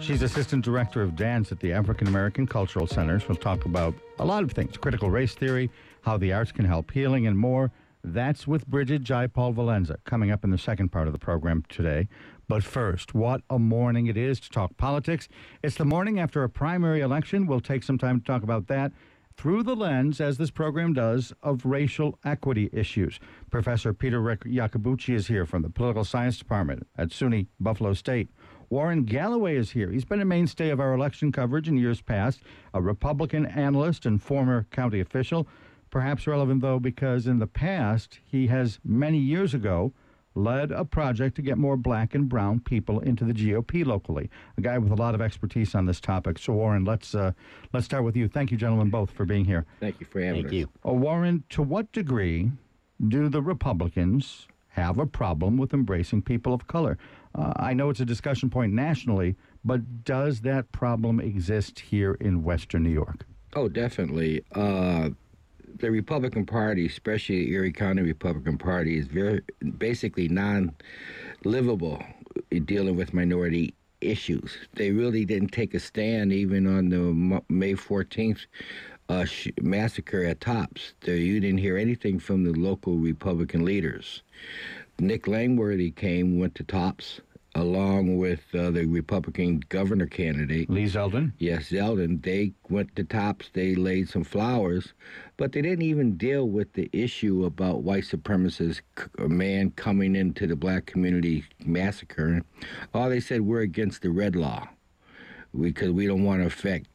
She's Assistant Director of Dance at the African American Cultural Centers. We'll talk about a lot of things critical race theory, how the arts can help healing, and more. That's with Bridget Jaipal Valenza coming up in the second part of the program today. But first, what a morning it is to talk politics. It's the morning after a primary election. We'll take some time to talk about that through the lens, as this program does, of racial equity issues. Professor Peter Yacobucci is here from the Political Science Department at SUNY Buffalo State. Warren Galloway is here. He's been a mainstay of our election coverage in years past, a Republican analyst and former county official. Perhaps relevant, though, because in the past, he has many years ago led a project to get more black and brown people into the GOP locally. A guy with a lot of expertise on this topic. So, Warren, let's uh, let's start with you. Thank you, gentlemen, both for being here. Thank you for having Thank us. you. Uh, Warren, to what degree do the Republicans have a problem with embracing people of color? Uh, I know it's a discussion point nationally, but does that problem exist here in Western New York? Oh, definitely. Uh, the Republican Party, especially the Erie County Republican Party, is very basically non-livable dealing with minority issues. They really didn't take a stand even on the May 14th uh, sh- massacre at Tops. There, you didn't hear anything from the local Republican leaders. Nick Langworthy came, went to Tops along with uh, the Republican governor candidate Lee Zeldin. Yes, Zeldin. They went to Tops. They laid some flowers, but they didn't even deal with the issue about white supremacist a man coming into the black community massacre. All they said we're against the red law because we don't want to affect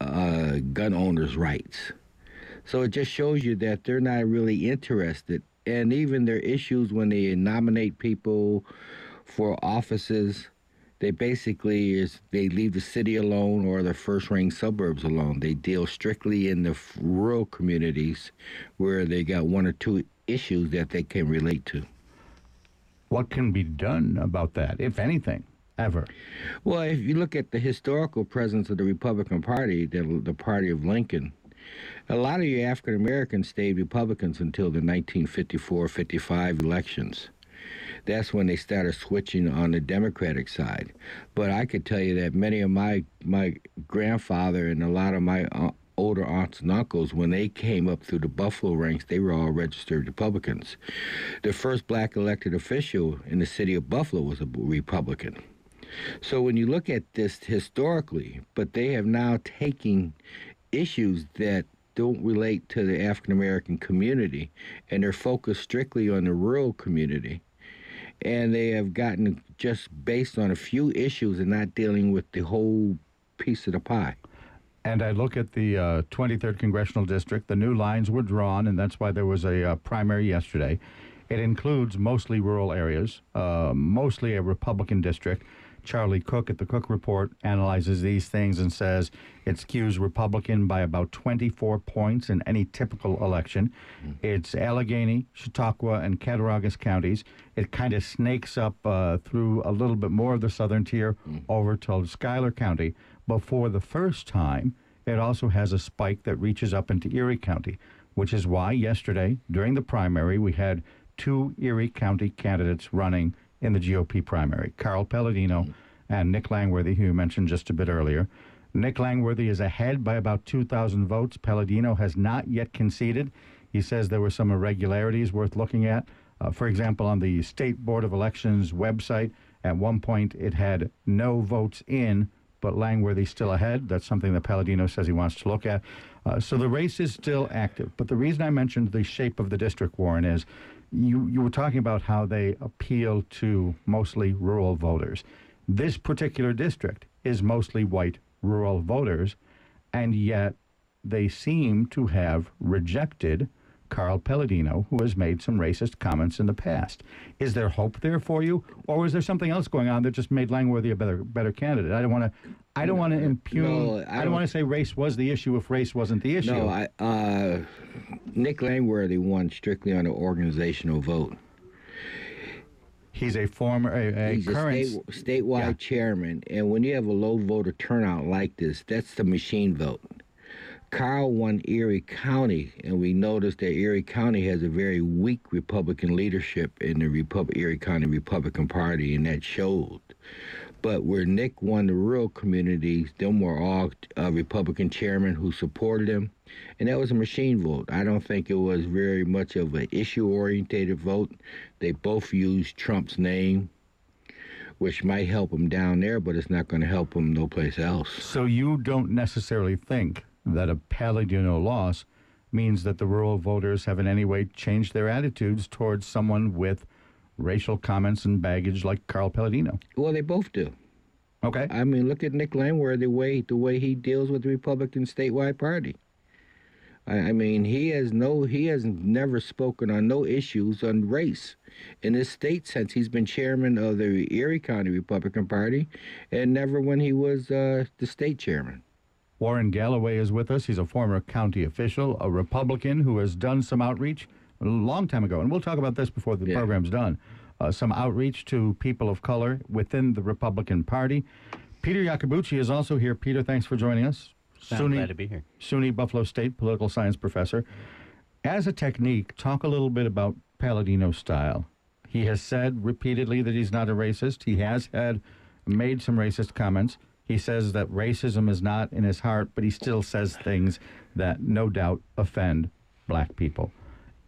uh, gun owners' rights. So it just shows you that they're not really interested. And even their issues when they nominate people for offices, they basically is they leave the city alone or the first ring suburbs alone. They deal strictly in the rural communities where they got one or two issues that they can relate to. What can be done about that, if anything? Ever. Well, if you look at the historical presence of the Republican Party, the, the party of Lincoln, a lot of you African Americans stayed Republicans until the 1954 55 elections that's when they started switching on the Democratic side. But I could tell you that many of my my grandfather and a lot of my uh, older aunts and uncles, when they came up through the Buffalo ranks, they were all registered Republicans. The first black elected official in the city of Buffalo was a Republican. So when you look at this historically, but they have now taken issues that don't relate to the African American community and they're focused strictly on the rural community and they have gotten just based on a few issues and not dealing with the whole piece of the pie. And I look at the uh, 23rd Congressional District. The new lines were drawn, and that's why there was a uh, primary yesterday. It includes mostly rural areas, uh, mostly a Republican district. Charlie Cook at the Cook Report analyzes these things and says it skews Republican by about 24 points in any typical election. Mm-hmm. It's Allegany, Chautauqua, and Cattaraugus counties. It kind of snakes up uh, through a little bit more of the southern tier mm-hmm. over to Schuyler County. But for the first time, it also has a spike that reaches up into Erie County, which is why yesterday, during the primary, we had two Erie County candidates running in the GOP primary, Carl Paladino mm-hmm. and Nick Langworthy, who you mentioned just a bit earlier. Nick Langworthy is ahead by about 2,000 votes. Paladino has not yet conceded. He says there were some irregularities worth looking at. Uh, for example, on the State Board of Elections website, at one point it had no votes in, but Langworthy still ahead. That's something that Paladino says he wants to look at. Uh, so the race is still active. But the reason I mentioned the shape of the district, Warren, is you, you were talking about how they appeal to mostly rural voters. This particular district is mostly white rural voters, and yet they seem to have rejected Carl Paladino, who has made some racist comments in the past. Is there hope there for you, or was there something else going on that just made Langworthy a better better candidate? I don't want to. I don't want to impugn. No, I I, don't, don't- want to say race was the issue if race wasn't the issue. No, I, uh, Nick Langworthy won strictly on an organizational vote. He's a former, a, a He's a state, statewide chairman, and when you have a low voter turnout like this, that's the machine vote. Carl won Erie County, and we noticed that Erie County has a very weak Republican leadership in the Repub- Erie County Republican Party, and that showed. But where Nick won the rural communities, them were all uh, Republican chairmen who supported him, and that was a machine vote. I don't think it was very much of an issue-orientated vote. They both used Trump's name, which might help him down there, but it's not going to help him no place else. So you don't necessarily think that a Paladino loss means that the rural voters have in any way changed their attitudes towards someone with racial comments and baggage like Carl Paladino. Well, they both do. Okay. I mean, look at Nick Langworthy, the way the way he deals with the Republican statewide party. I, I mean, he has no, he has never spoken on no issues on race in his state since he's been chairman of the Erie County Republican Party, and never when he was uh, the state chairman. Warren Galloway is with us. He's a former county official, a Republican who has done some outreach a long time ago. And we'll talk about this before the program's done. Uh, some outreach to people of color within the Republican Party. Peter Yacobucci is also here. Peter, thanks for joining us. I'm glad to be here. SUNY Buffalo State political science professor. As a technique, talk a little bit about Paladino style. He has said repeatedly that he's not a racist. He has had made some racist comments. He says that racism is not in his heart, but he still says things that no doubt offend black people.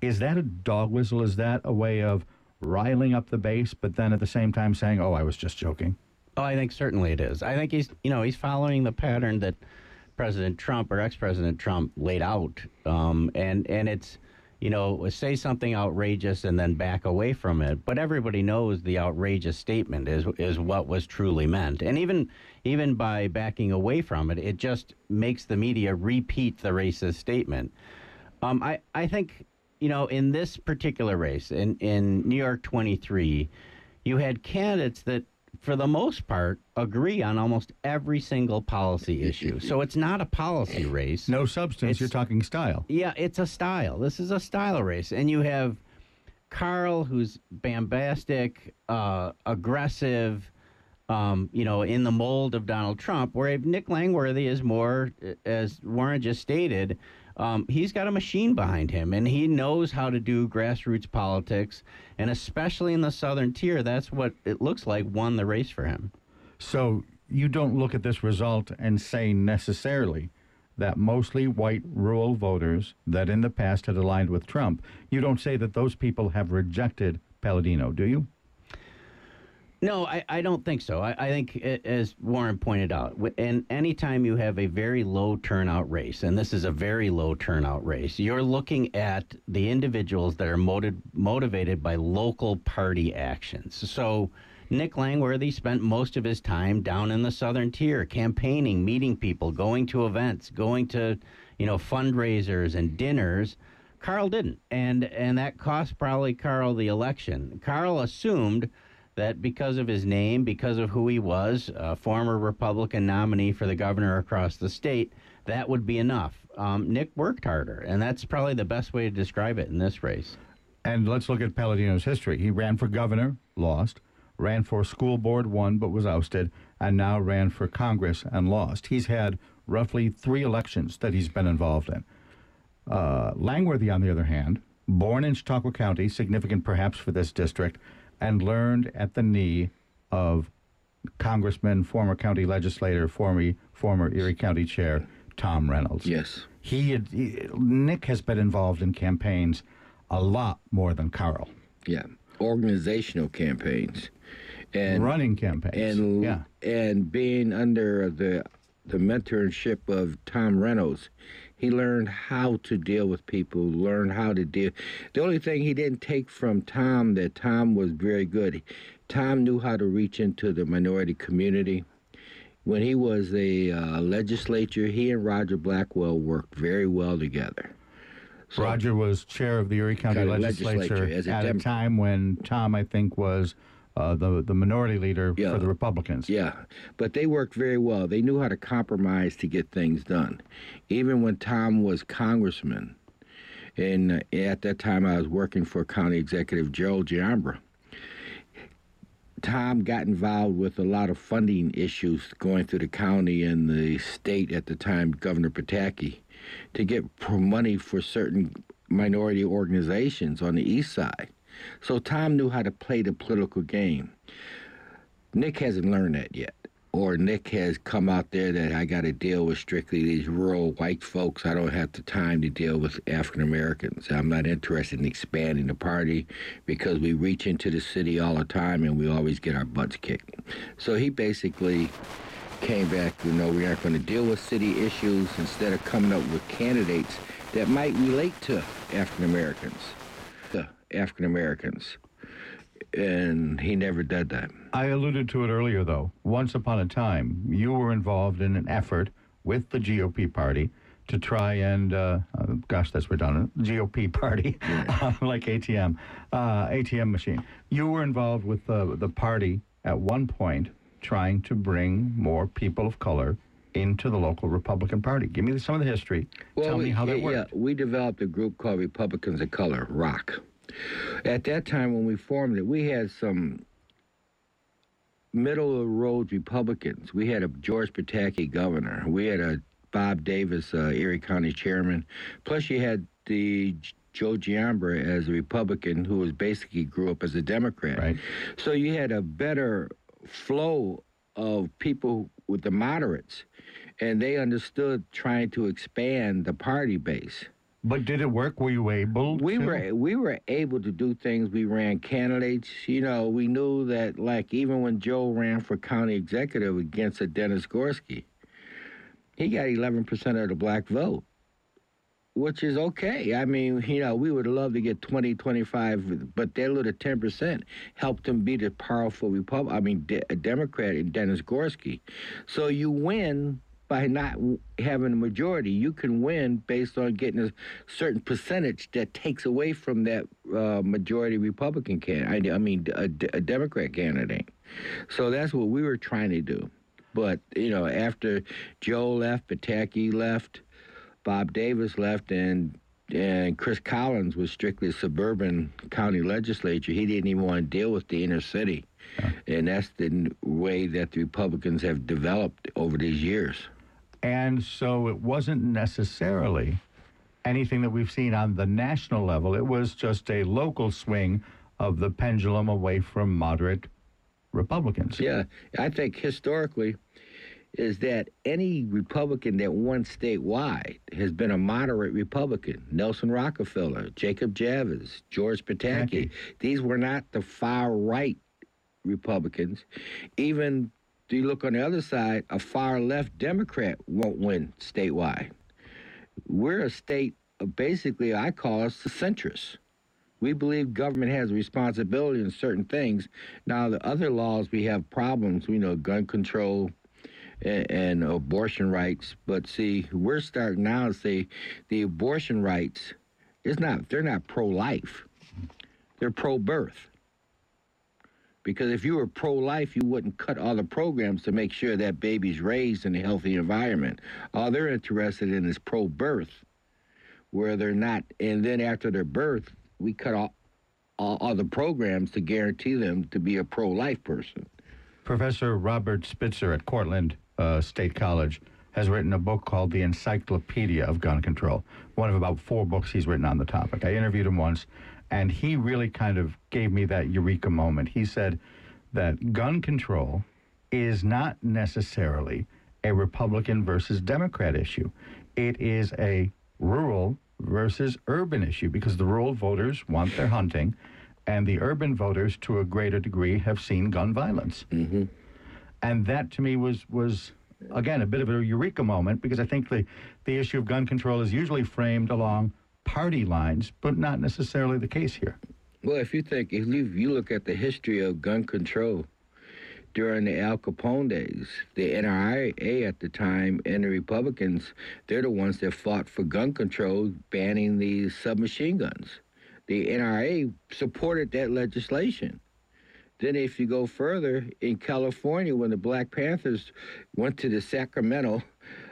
Is that a dog whistle? Is that a way of riling up the base, but then at the same time saying, "Oh, I was just joking"? Oh, I think certainly it is. I think he's, you know, he's following the pattern that President Trump or ex-President Trump laid out, um, and and it's, you know, say something outrageous and then back away from it. But everybody knows the outrageous statement is is what was truly meant, and even even by backing away from it, it just makes the media repeat the racist statement. Um, I I think you know in this particular race in in New York 23, you had candidates that for the most part, agree on almost every single policy issue. So it's not a policy race. No substance. you're talking style. Yeah, it's a style. This is a style race. And you have Carl, who's bombastic, uh, aggressive, um, you know, in the mold of Donald Trump, where Nick Langworthy is more, as Warren just stated, um, he's got a machine behind him and he knows how to do grassroots politics. And especially in the southern tier, that's what it looks like won the race for him. So you don't look at this result and say necessarily that mostly white rural voters that in the past had aligned with Trump, you don't say that those people have rejected Paladino, do you? No, I, I don't think so. I, I think, as Warren pointed out, and anytime you have a very low turnout race, and this is a very low turnout race, you're looking at the individuals that are motiv- motivated by local party actions. So Nick Langworthy spent most of his time down in the southern tier, campaigning, meeting people, going to events, going to, you know, fundraisers and dinners. Carl didn't, and and that cost probably Carl the election. Carl assumed that because of his name, because of who he was, a former Republican nominee for the governor across the state, that would be enough. Um, Nick worked harder, and that's probably the best way to describe it in this race. And let's look at Paladino's history. He ran for governor, lost, ran for school board, won, but was ousted, and now ran for Congress and lost. He's had roughly three elections that he's been involved in. Uh, Langworthy, on the other hand, born in Chautauqua County, significant perhaps for this district, and learned at the knee of Congressman, former county legislator, former, former Erie County Chair Tom Reynolds. Yes. He, had, he Nick has been involved in campaigns a lot more than Carl. Yeah, organizational campaigns, and running campaigns, and yeah. and being under the the mentorship of Tom Reynolds, He learned how to deal with people, learned how to deal. The only thing he didn't take from Tom that Tom was very good, Tom knew how to reach into the minority community. When he was a uh, legislature, he and Roger Blackwell worked very well together. So, Roger was chair of the Erie County, County Legislature, Legislature at a time when Tom, I think, was uh, the the minority leader Yeah. for the Republicans. Yeah, but they worked very well. They knew how to compromise to get things done. Even when Tom was congressman, and uh, at that time I was working for County Executive Joe Giambra. Tom got involved with a lot of funding issues going through the county and the state at the time, Governor Pataki, to get money for certain minority organizations on the east side. So Tom knew how to play the political game. Nick hasn't learned that yet. Or Nick has come out there that I got to deal with strictly these rural white folks. I don't have the time to deal with African Americans. I'm not interested in expanding the party because we reach into the city all the time and we always get our butts kicked. So he basically came back, you know, we aren't going to deal with city issues instead of coming up with candidates that might relate to African Americans. African Americans. And he never did that. I alluded to it earlier, though. Once upon a time, you were involved in an effort with the GOP party to try and, uh, uh, gosh, that's redundant, GOP party, like ATM, uh, ATM machine. You were involved with the, the party at one point trying to bring more people of color into the local Republican Party. Give me some of the history. Tell we, me how that yeah, worked. Yeah, we developed a group called Republicans of Color, ROC. At that time, when we formed it, we had some middle of the road Republicans. We had a George Pataki governor. We had a Bob Davis, uh, Erie County chairman. Plus, you had the Joe Giambra as a Republican who was basically grew up as a Democrat. Right. So you had a better flow of people with the moderates, and they understood trying to expand the party base. But did it work? Were you able We to? were we were able to do things. We ran candidates. You know, we knew that like even when Joe ran for county executive against a Dennis Gorski, he got 11% of the black vote, which is okay. I mean, you know, we would love to get 20, 25, but that little 10% helped him beat a powerful Republican, I mean, de- a Democrat in Dennis Gorski. So you win by not having a majority. You can win based on getting a certain percentage that takes away from that uh, majority Republican candidate. I, I mean, a, a Democrat candidate. So that's what we were trying to do. But you know, after Joe left, Pataki left, Bob Davis left, and and Chris Collins was strictly a suburban county legislature. He didn't even want to deal with the inner city, and that's the way that the Republicans have developed over these years. And so it wasn't necessarily anything that we've seen on the national level. It was just a local swing of the pendulum away from moderate Republicans. Yeah, I think historically is that any Republican that won statewide has been a moderate Republican. Nelson Rockefeller, Jacob Javits, George Pataki. These were not the far right Republicans. Even if you look on the other side, a far left Democrat won't win statewide. We're a state, basically, I call us the centrists. We believe government has a responsibility in certain things. Now, the other laws we have problems, you know, gun control and, and abortion rights. But see, we're starting now to say the abortion rights is not, they're not pro life, they're pro birth. Because if you were pro life, you wouldn't cut all the programs to make sure that baby's raised in a healthy environment. All they're interested in is pro birth, where they're not. And then after their birth, we cut all, all, all the programs to guarantee them to be a pro life person. Professor Robert Spitzer at Cortland uh, State College has written a book called The Encyclopedia of Gun Control, one of about four books he's written on the topic. I interviewed him once, and he really kind of gave me that eureka moment. He said that gun control is not necessarily a Republican versus Democrat issue, it is a rural versus urban issue because the rural voters want their hunting. And the urban voters, to a greater degree, have seen gun violence Mm-hmm. and that to me was was again, a bit of a eureka moment because I think the, the issue of gun control is usually framed along party lines, but not necessarily the case here. Well, if you think, if you, you look at the history of gun control during the Al Capone days, the NRA at the time and the Republicans, they're the ones that fought for gun control, banning these submachine guns. The NRA supported that legislation. Then, if you go further, in California, when the Black Panthers went to the Sacramento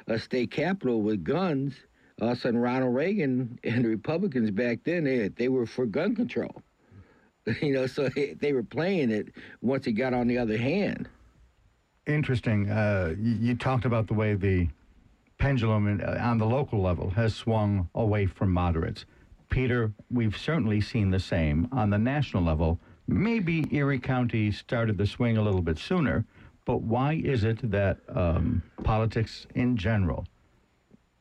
uh, state capitol with guns, all of a sudden Ronald Reagan and the Republicans back then, they, they were for gun control. You know, so they, were playing it once it got on the other hand. Interesting. Uh, you, you talked about the way the pendulum uh, on the local level has swung away from moderates. Peter, we've certainly seen the same on the national level. Maybe Erie County started the swing a little bit sooner, but why is it that um, politics in general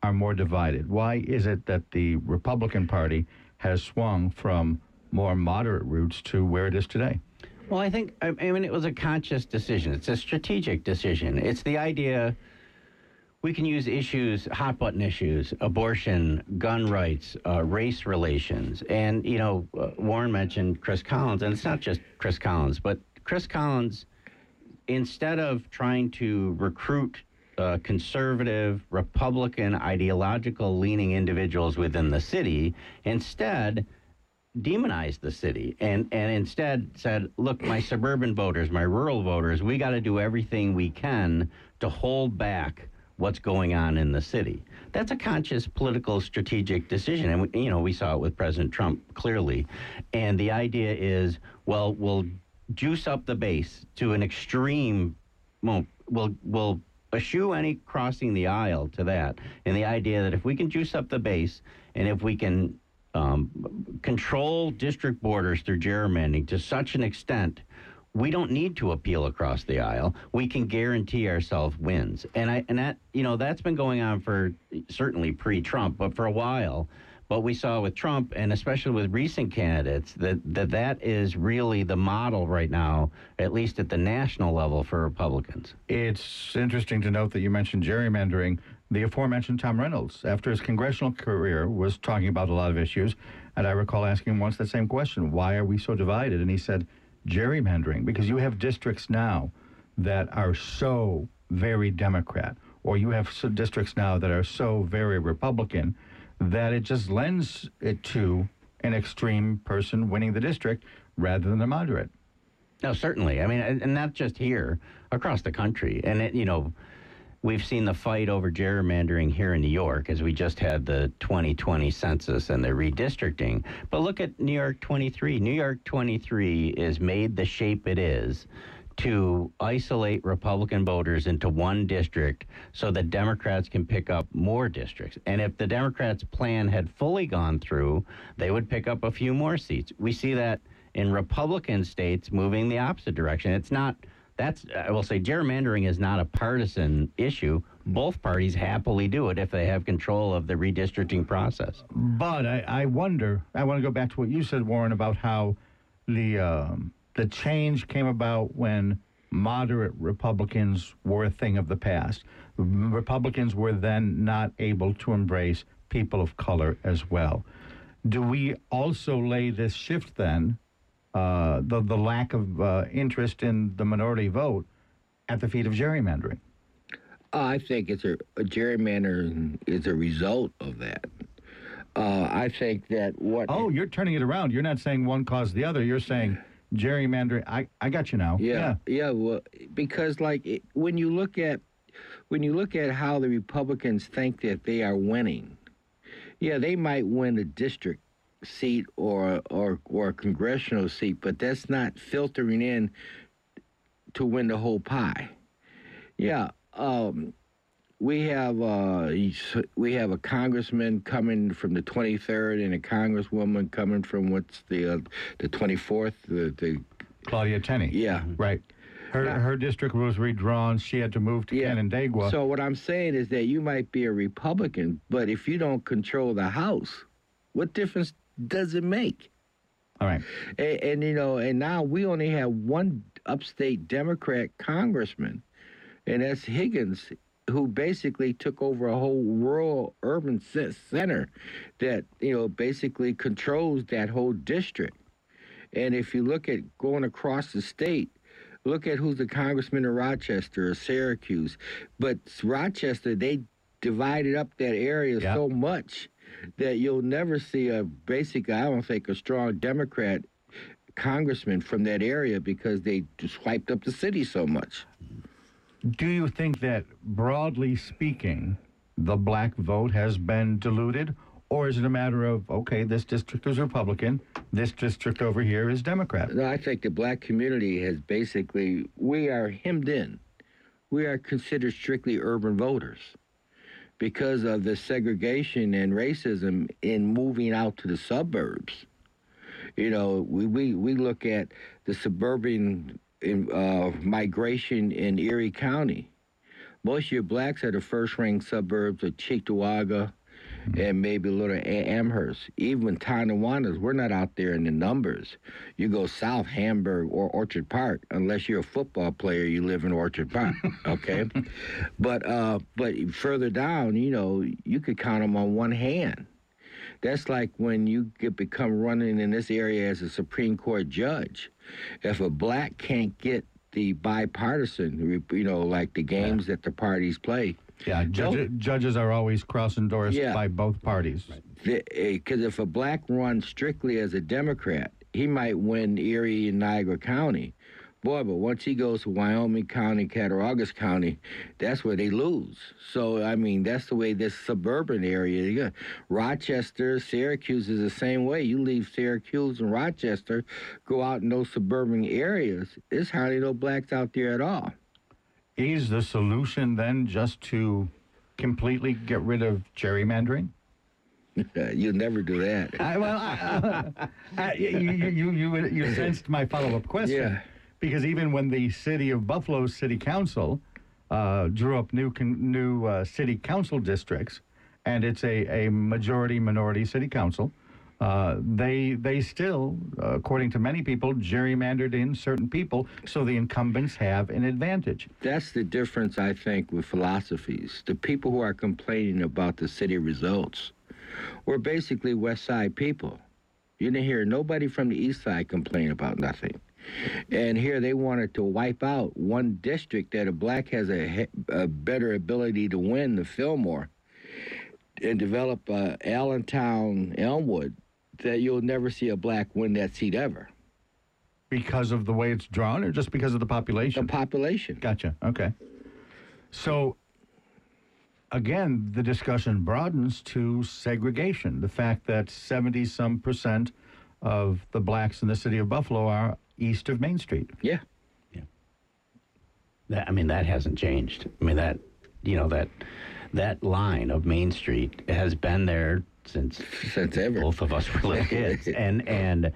are more divided? Why is it that the Republican Party has swung from more moderate roots to where it is today? Well, I think, I mean, it was a conscious decision. It's a strategic decision. It's the idea we can use issues, hot button issues, abortion, gun rights, uh, race relations. And, you know, uh, Warren mentioned Chris Collins, and it's not just Chris Collins, but Chris Collins, instead of trying to recruit uh, conservative, Republican, ideological leaning individuals within the city, instead, demonized the city and, and instead said, look, my suburban voters, my rural voters, we got to do everything we can to hold back what's going on in the city. That's a conscious political strategic decision. And, we, you know, we saw it with President Trump clearly. And the idea is, well, we'll juice up the base to an extreme, well, we'll, we'll eschew any crossing the aisle to that. And the idea that if we can juice up the base and if we can um, control district borders through gerrymandering to such an extent we don't need to appeal across the aisle. We can guarantee ourselves wins, and I and that you know that's been going on for certainly pre-Trump, but for a while. But we saw with Trump, and especially with recent candidates, that that, that is really the model right now, at least at the national level for Republicans. It's interesting to note that you mentioned gerrymandering. The aforementioned Tom Reynolds, after his congressional career, was talking about a lot of issues. And I recall asking him once that same question why are we so divided? And he said, gerrymandering, because you have districts now that are so very Democrat, or you have districts now that are so very Republican that it just lends it to an extreme person winning the district rather than a moderate. No, certainly. I mean, and not just here, across the country. And, it, you know, we've seen the fight over gerrymandering here in New York as we just had the 2020 census and the redistricting. But look at New York 23. New York 23 is made the shape it is to isolate Republican voters into one district so that Democrats can pick up more districts. And if the Democrats' plan had fully gone through, they would pick up a few more seats. We see that in Republican states moving the opposite direction. It's not that's I will say gerrymandering is not a partisan issue. Both parties happily do it if they have control of the redistricting process. But I, I wonder. I want to go back to what you said, Warren, about how the um, the change came about when moderate Republicans were a thing of the past. Republicans were then not able to embrace people of color as well. Do we also lay this shift then uh, the, the lack of uh, interest in the minority vote at the feet of gerrymandering? I think it's a, a gerrymandering is a result of that. Uh, I think that what. Oh, you're turning it around. You're not saying one caused the other. You're saying gerrymandering. I, I got you now. Yeah, yeah. yeah well, because like it, when you look at when you look at how the Republicans think that they are winning, yeah, they might win a district seat or or or a congressional seat, but that's not filtering in to win the whole pie. Yeah, um, we have uh, we have a congressman coming from the 23rd and a congresswoman coming from what's the uh, the 24th. The, the Claudia Tenney. Yeah, right. Her, now, her district was redrawn. She had to move to yeah, Canandaigua. So what I'm saying is that you might be a Republican, but if you don't control the House, what difference does it make? All right. And, and, you know, and now we only have one upstate Democrat congressman, and that's Higgins. Who basically took over a whole rural urban center that you know basically controls that whole district. And if you look at going across the state, look at who's the congressman in Rochester or Syracuse. But Rochester, they divided up that area Yeah. so much that you'll never see a basic, I don't think, a strong Democrat congressman from that area because they just wiped up the city so much. Do you think that, broadly speaking, the black vote has been diluted? Or is it a matter of, okay, this district is Republican, this district over here is Democrat? No, I think the black community has basically, we are hemmed in. We are considered strictly urban voters because of the segregation and racism in moving out to the suburbs. You know, we, we, we look at the suburban in, uh, migration in Erie County. Most of your blacks are the first ring suburbs of Cheektowaga and maybe a little Amherst. Even Tonawanda's, we're not out there in the numbers. You go south, Hamburg or Orchard Park, unless you're a football player, you live in Orchard Park, okay? but uh, but further down, you know, you could count them on one hand. That's like when you get become running in this area as a Supreme Court judge. If a black can't get the bipartisan, you know, like the games that the parties play. Yeah, judge, judges are always cross endorsed Yeah. by both parties. Because eh, if a black runs strictly as a Democrat, he might win Erie and Niagara County. Boy, but once he goes to Wyoming County, Cattaraugus County, that's where they lose. So, I mean, that's the way this suburban area, you got Rochester, Syracuse is the same way. You leave Syracuse and Rochester, go out in those suburban areas, there's hardly no blacks out there at all. Is the solution then just to completely get rid of gerrymandering? You'll never do that. I, well, I, I, you, you, you, you, you sensed my follow up question. Yeah. Because even when the city of Buffalo city council uh, drew up new con- new uh, city council districts, and it's a, a majority minority city council, uh, they they still, according to many people, gerrymandered in certain people, so the incumbents have an advantage. That's the difference, I think, with philosophies. The people who are complaining about the city results were basically West Side people. You didn't hear nobody from the East Side complain about nothing. And here they wanted to wipe out one district that a black has a, a better ability to win, the Fillmore, and develop uh, Allentown, Elmwood, that you'll never see a black win that seat ever. Because of the way it's drawn, or just because of the population? The population. Gotcha. Okay. So, again, the discussion broadens to segregation. The fact that 70 some percent of the blacks in the city of Buffalo are east of Main Street. Yeah. Yeah. That, I mean, that hasn't changed. I mean, that, you know, that that line of Main Street has been there since since ever. Both of us were little kids, and and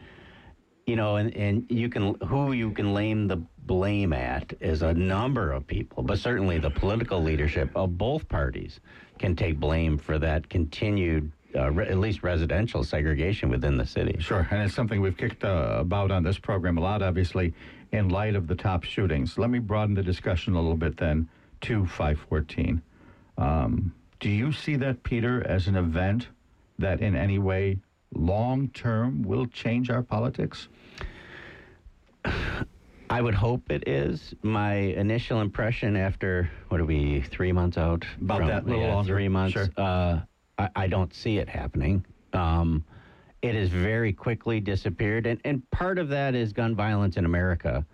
you know, and and you can who you can lame the blame at is a number of people, but certainly the political leadership of both parties can take blame for that continued. Uh, re- at least residential segregation within the city. Sure, and it's something we've kicked uh, about on this program a lot, obviously, in light of the top shootings. Let me broaden the discussion a little bit then to 514. Um, do you see that, Peter, as an event that in any way long term will change our politics? I would hope it is. My initial impression after what are we three months out? About that, little yeah, longer. Three months. Sure. Uh, I, I don't see it happening. Um, it has very quickly disappeared, and, and part of that is gun violence in America.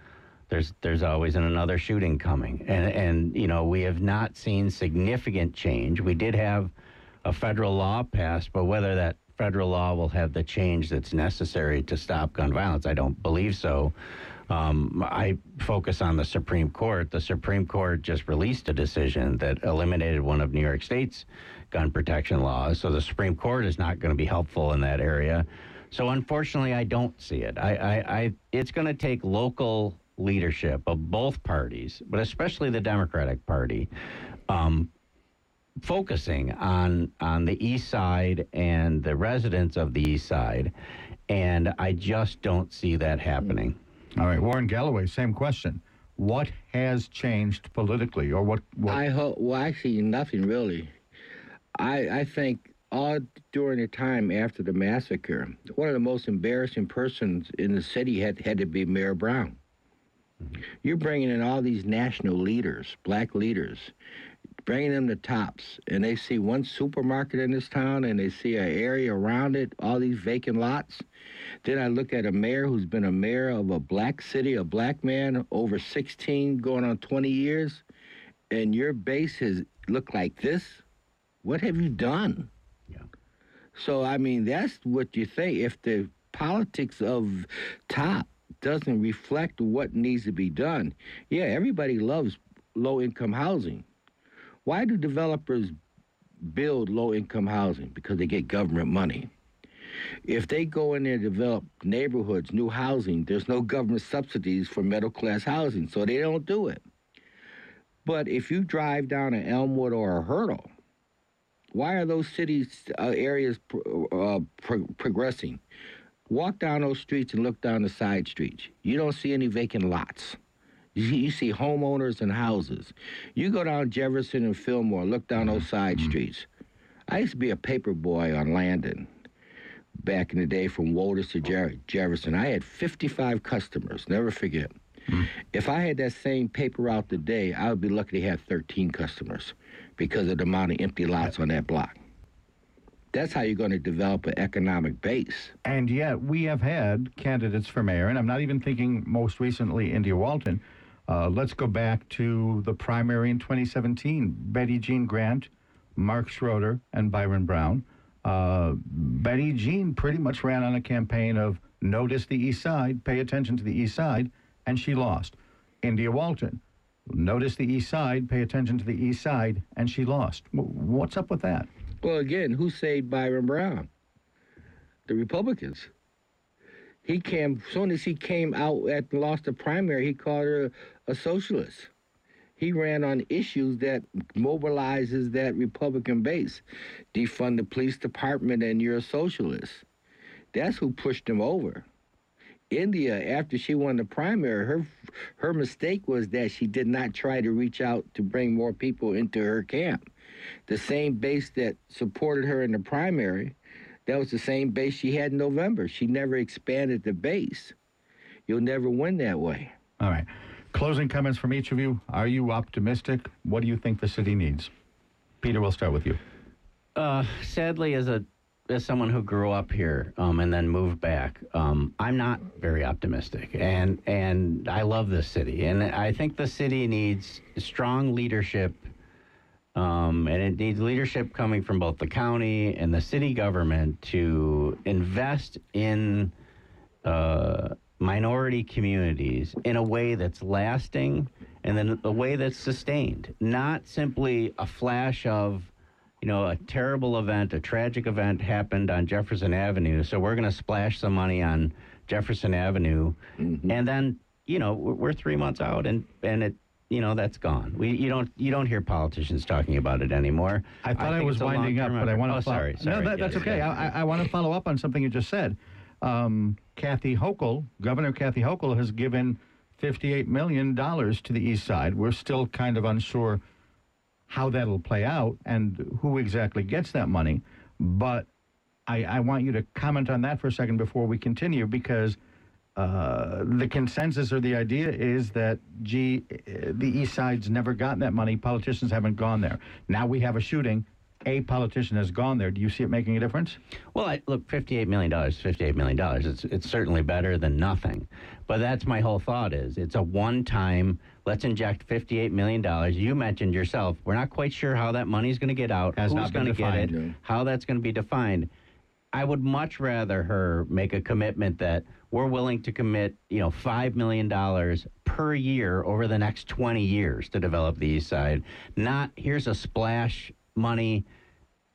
There's there's always an, another shooting coming, and and you know we have not seen significant change. We did have a federal law passed, but whether that federal law will have the change that's necessary to stop gun violence, I don't believe so. Um, I focus on the Supreme Court. The Supreme Court just released a decision that eliminated one of New York State's gun protection laws. So the Supreme Court is not going to be helpful in that area. So unfortunately, I don't see it. I, I, I it's going to take local leadership of both parties, but especially the Democratic Party, um, focusing on on the East Side and the residents of the East Side, and I just don't see that happening. All right, Warren Galloway, same question. What has changed politically, or what? what I hope. Well, actually, nothing really. I I think all during the time after the massacre, one of the most embarrassing persons in the city had had to be Mayor Brown. Mm-hmm. You're bringing in all these national leaders, black leaders, bringing them to tops, and they see one supermarket in this town, and they see an area around it, all these vacant lots. Then I look at a mayor who's been a mayor of a black city, a black man, over 16, going on 20 years, and your base has looked like this. What have you done? Yeah. So I mean, that's what you think. If the politics of top doesn't reflect what needs to be done, yeah, everybody loves low income housing. Why do developers build low income housing? Because they get government money. If they go in there and develop neighborhoods, new housing, there's no government subsidies for middle class housing, so they don't do it. But if you drive down an Elmwood or a Hertel, why are those cities uh, areas pro- uh, pro- progressing? Walk down those streets and look down the side streets. You don't see any vacant lots. You, see homeowners and houses. You go down Jefferson and Fillmore, look down those mm-hmm. side mm-hmm. streets. I used to be a paper boy on Landon back in the day from Wohlers to Jer- Jefferson. I had 55 customers, never forget. Mm. If I had that same paper route today, I would be lucky to have 13 customers because of the amount of empty lots on that block. That's how you're going to develop an economic base. And yet, we have had candidates for mayor, and I'm not even thinking most recently India Walton. Uh, let's go back to the primary in 2017 Betty Jean Grant, Mark Schroeder, and Byron Brown. Uh, Betty Jean pretty much ran on a campaign of notice the East Side, pay attention to the East Side, and she lost. India Walton, notice the East Side, pay attention to the East Side, and she lost. W- What's up with that? Well, again, who saved Byron Brown? The Republicans. He came, as soon as he came out at lost the primary, he called her a socialist. He ran on issues that mobilizes that Republican base. Defund the police department and you're a socialist. That's who pushed him over. India, after she won the primary, her her mistake was that she did not try to reach out to bring more people into her camp. The same base that supported her in the primary, that was the same base she had in November. She never expanded the base. You'll never win that way. All right. Closing comments from each of you. Are you optimistic? What do you think the city needs? Peter, we'll start with you. Uh, sadly, as a as someone who grew up here um, and then moved back, um, I'm not very optimistic, and and I love this city, and I think the city needs strong leadership, um, and it needs leadership coming from both the county and the city government to invest in. Uh, minority communities in a way that's lasting and then a way that's sustained, not simply a flash of, you know, a terrible event, a tragic event happened on Jefferson Avenue, so we're going to splash some money on Jefferson Avenue, mm-hmm. and then you know we're, three months out and and it. You know that's gone. We you don't you don't hear politicians talking about it anymore. I thought I, think was winding up, but I want to. Oh, sorry, sorry. No, that, that's okay. yes. I, I want to follow up on something you just said. Um, Kathy Hochul, Governor Kathy Hochul, has given $58 million to the east side. We're still kind of unsure how that'll play out and who exactly gets that money. But I, I want you to comment on that for a second before we continue because uh, the consensus or the idea is that, gee, uh, the east side's never gotten that money. Politicians haven't gone there. Now we have a shooting. A politician has gone there. Do you see it making a difference? Well, I, look, fifty-eight million dollars, fifty-eight million dollars. It's it's certainly better than nothing, but that's my whole thought. Is it's a one-time. Let's inject fifty-eight million dollars. You mentioned yourself. We're not quite sure how that money's going to get out. Has who's going to get it? How that's going to be defined. I would much rather her make a commitment that we're willing to commit, you know, five million dollars per year over the next twenty years to develop the East Side. Not here's a splash money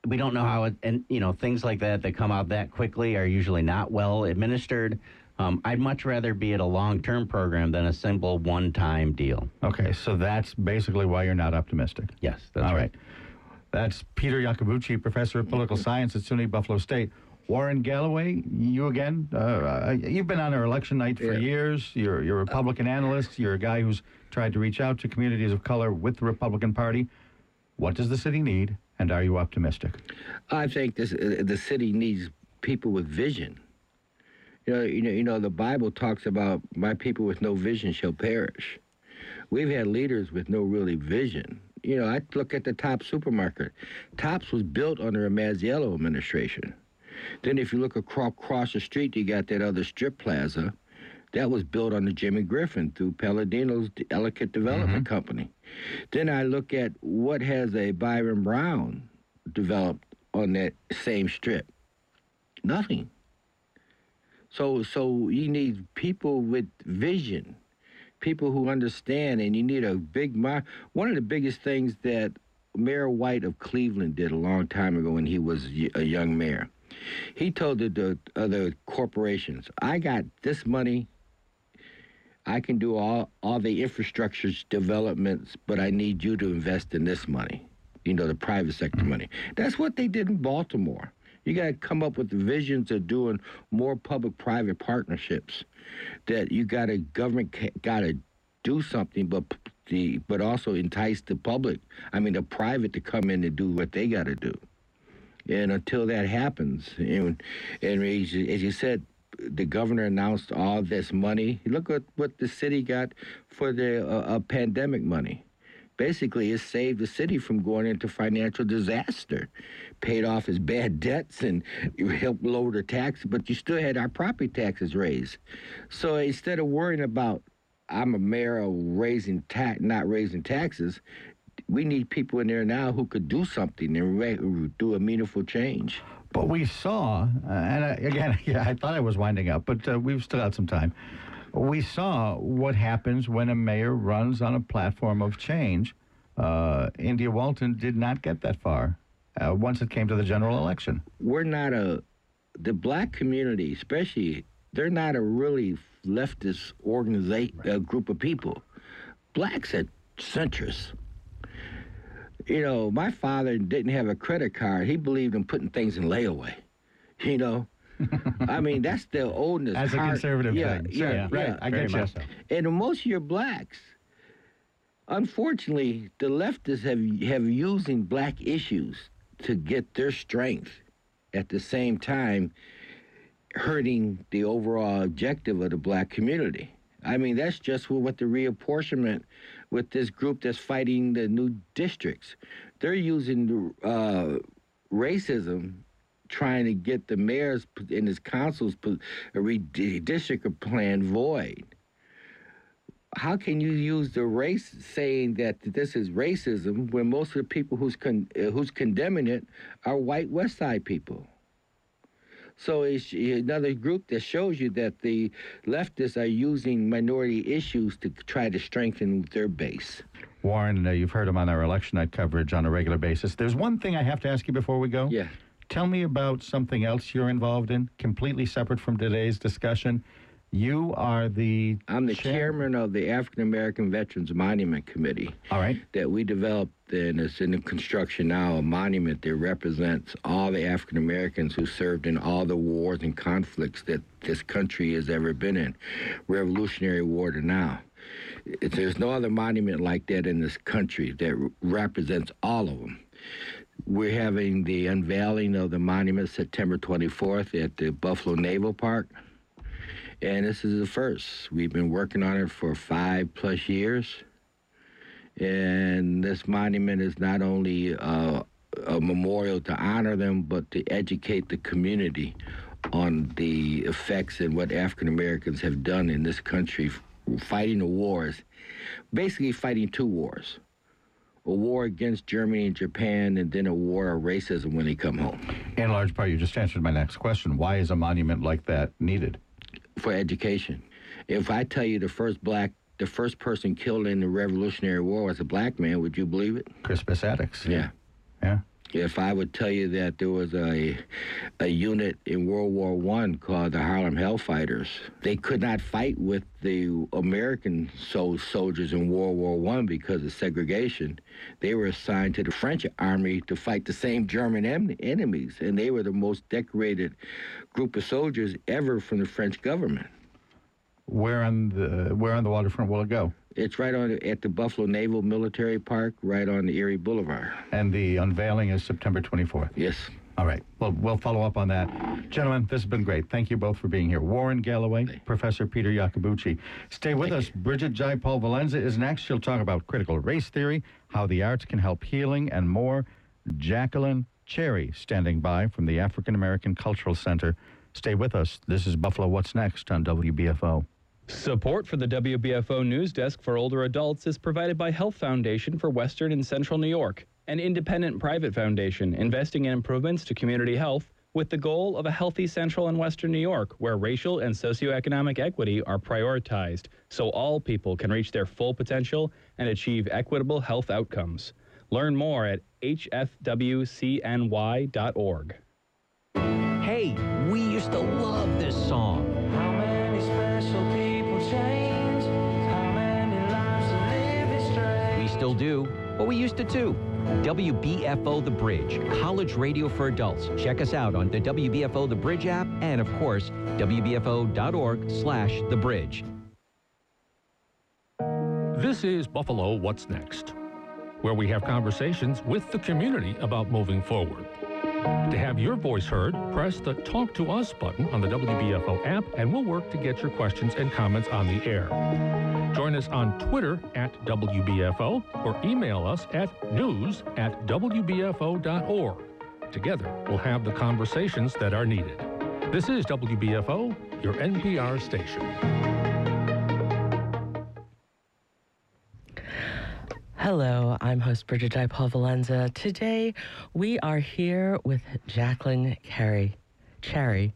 we don't know how it, and you know things like that that come out that quickly are usually not well administered. Um, I'd much rather be at a long-term program than a simple one-time deal. Okay, so that's basically why you're not optimistic. Yes, that's All right. right. That's Peter Yacobucci, professor of political science at SUNY Buffalo State. Warren Galloway, you again. Uh, you've been on our election night for Yeah. years. You're, you're a Republican analyst. You're a guy who's tried to reach out to communities of color with the Republican Party. What does the city need, and are you optimistic? I think this uh, the city needs people with vision. You know, you know, you know, the Bible talks about my people with no vision shall perish. We've had leaders with no really vision. You know, I look at the Top supermarket. Tops was built under a Masiello administration. Then, if you look across, across the street, you got that other strip plaza. That was built under Jimmy Griffin through Paladino's Ellicott Development mm-hmm. Company. Then I look at what has a Byron Brown developed on that same strip. Nothing. So so you need people with vision, people who understand, and you need a big mind. One of the biggest things that Mayor White of Cleveland did a long time ago when he was a young mayor, he told the, the other corporations, "I got this money. I can do all all the infrastructure developments, but I need you to invest in this money." You know, the private sector money. That's what they did in Baltimore. You got to come up with visions of doing more public-private partnerships. That you got to government got to do something, but the but also entice the public. I mean, the private to come in and do what they got to do. And until that happens, and, and as you- as you said, the governor announced all this money. Look at what the city got for the uh, uh, pandemic money. Basically, it saved the city from going into financial disaster, paid off his bad debts, and helped lower the taxes. But you still had our property taxes raised. So instead of worrying about I'm a mayor of raising tax, not raising taxes, we need people in there now who could do something and re- do a meaningful change. But we saw, uh, and I, again, yeah, I thought I was winding up, but uh, we've still got some time. We saw what happens when a mayor runs on a platform of change. Uh, India Walton did not get that far uh, once it came to the general election. we're not a the black community especially they're not a really leftist organization uh, group of people blacks are centrists you know my father didn't have a credit card he believed in putting things in layaway you know I mean, that's the oldest. As a hard- conservative yeah, thing. Yeah, Sure, yeah, right. I very get you. much so. And most of your blacks, unfortunately, the leftists have have using black issues to get their strength. At the same time, hurting the overall objective of the black community. I mean, that's just what the reapportionment with this group that's fighting the new districts. They're using uh, racism trying to get the mayor's and his council's p- redistrict plan void. How can you use the race saying that this is racism when most of the people who's con- who's condemning it are white West Side people? So it's another group that shows you that the leftists are using minority issues to try to strengthen their base. Warren, uh, you've heard him on our election night coverage on a regular basis. There's one thing I have to ask you before we go. Yeah. Tell me about something else you're involved in, completely separate from today's discussion. You are the. I'm the chairman of the African American Veterans Monument Committee. All right. That we developed, and it's in the construction now, a monument that represents all the African Americans who served in all the wars and conflicts that this country has ever been in, Revolutionary War to now. It- There's no other monument like that in this country that re- represents all of them. We're having the unveiling of the monument September 24th at the Buffalo Naval Park. And this is the first. We've been working on it for five plus years. And this monument is not only uh, a memorial to honor them, but to educate the community on the effects and what African Americans have done in this country fighting the wars, basically fighting two wars a war against Germany and Japan, and then a war of racism when they come home. In large part, you just answered my next question. Why is a monument like that needed? For education. If I tell you the first black, the first person killed in the Revolutionary War was a black man, would you believe it? Crispus Attucks. Yeah. Yeah. If I would tell you that there was a a unit in World War One called the Harlem Hellfighters, they could not fight with the American so soldiers in World War One because of segregation. They were assigned to the French army to fight the same German em- enemies, and they were the most decorated group of soldiers ever from the French government. Where on the where on the waterfront will it go? It's right on at the Buffalo Naval Military Park, right on the Erie Boulevard. And the unveiling is September 24th. Yes. All right. Well, we'll follow up on that. Gentlemen, this has been great. Thank you both for being here. Warren Galloway, Professor Peter Yacobucci. Stay with us. Bridget Jaipal Valenza is next. She'll talk about critical race theory, how the arts can help healing, and more. Jacqueline Cherry standing by from the African American Cultural Center. Stay with us. This is Buffalo What's Next on WBFO. Support for the WBFO News Desk for older adults is provided by Health Foundation for Western and Central New York, an independent private foundation investing in improvements to community health with the goal of a healthy Central and Western New York where racial and socioeconomic equity are prioritized so all people can reach their full potential and achieve equitable health outcomes. Learn more at hfwcny.org. Hey, we used to love this song. Still do, but we used to too. WBFO The Bridge, college radio for adults. Check us out on the WBFO The Bridge app and, of course, WBFO.org slash The Bridge. This is Buffalo What's Next, where we have conversations with the community about moving forward. To have your voice heard, press the Talk to Us button on the WBFO app, and we'll work to get your questions and comments on the air. Join us on Twitter at WBFO or email us at news at WBFO.org. Together, we'll have the conversations that are needed. This is WBFO, your NPR station. Hello, I'm host Bridget Paul Valenza. Today we are here with Jacqueline Carey. Cherry,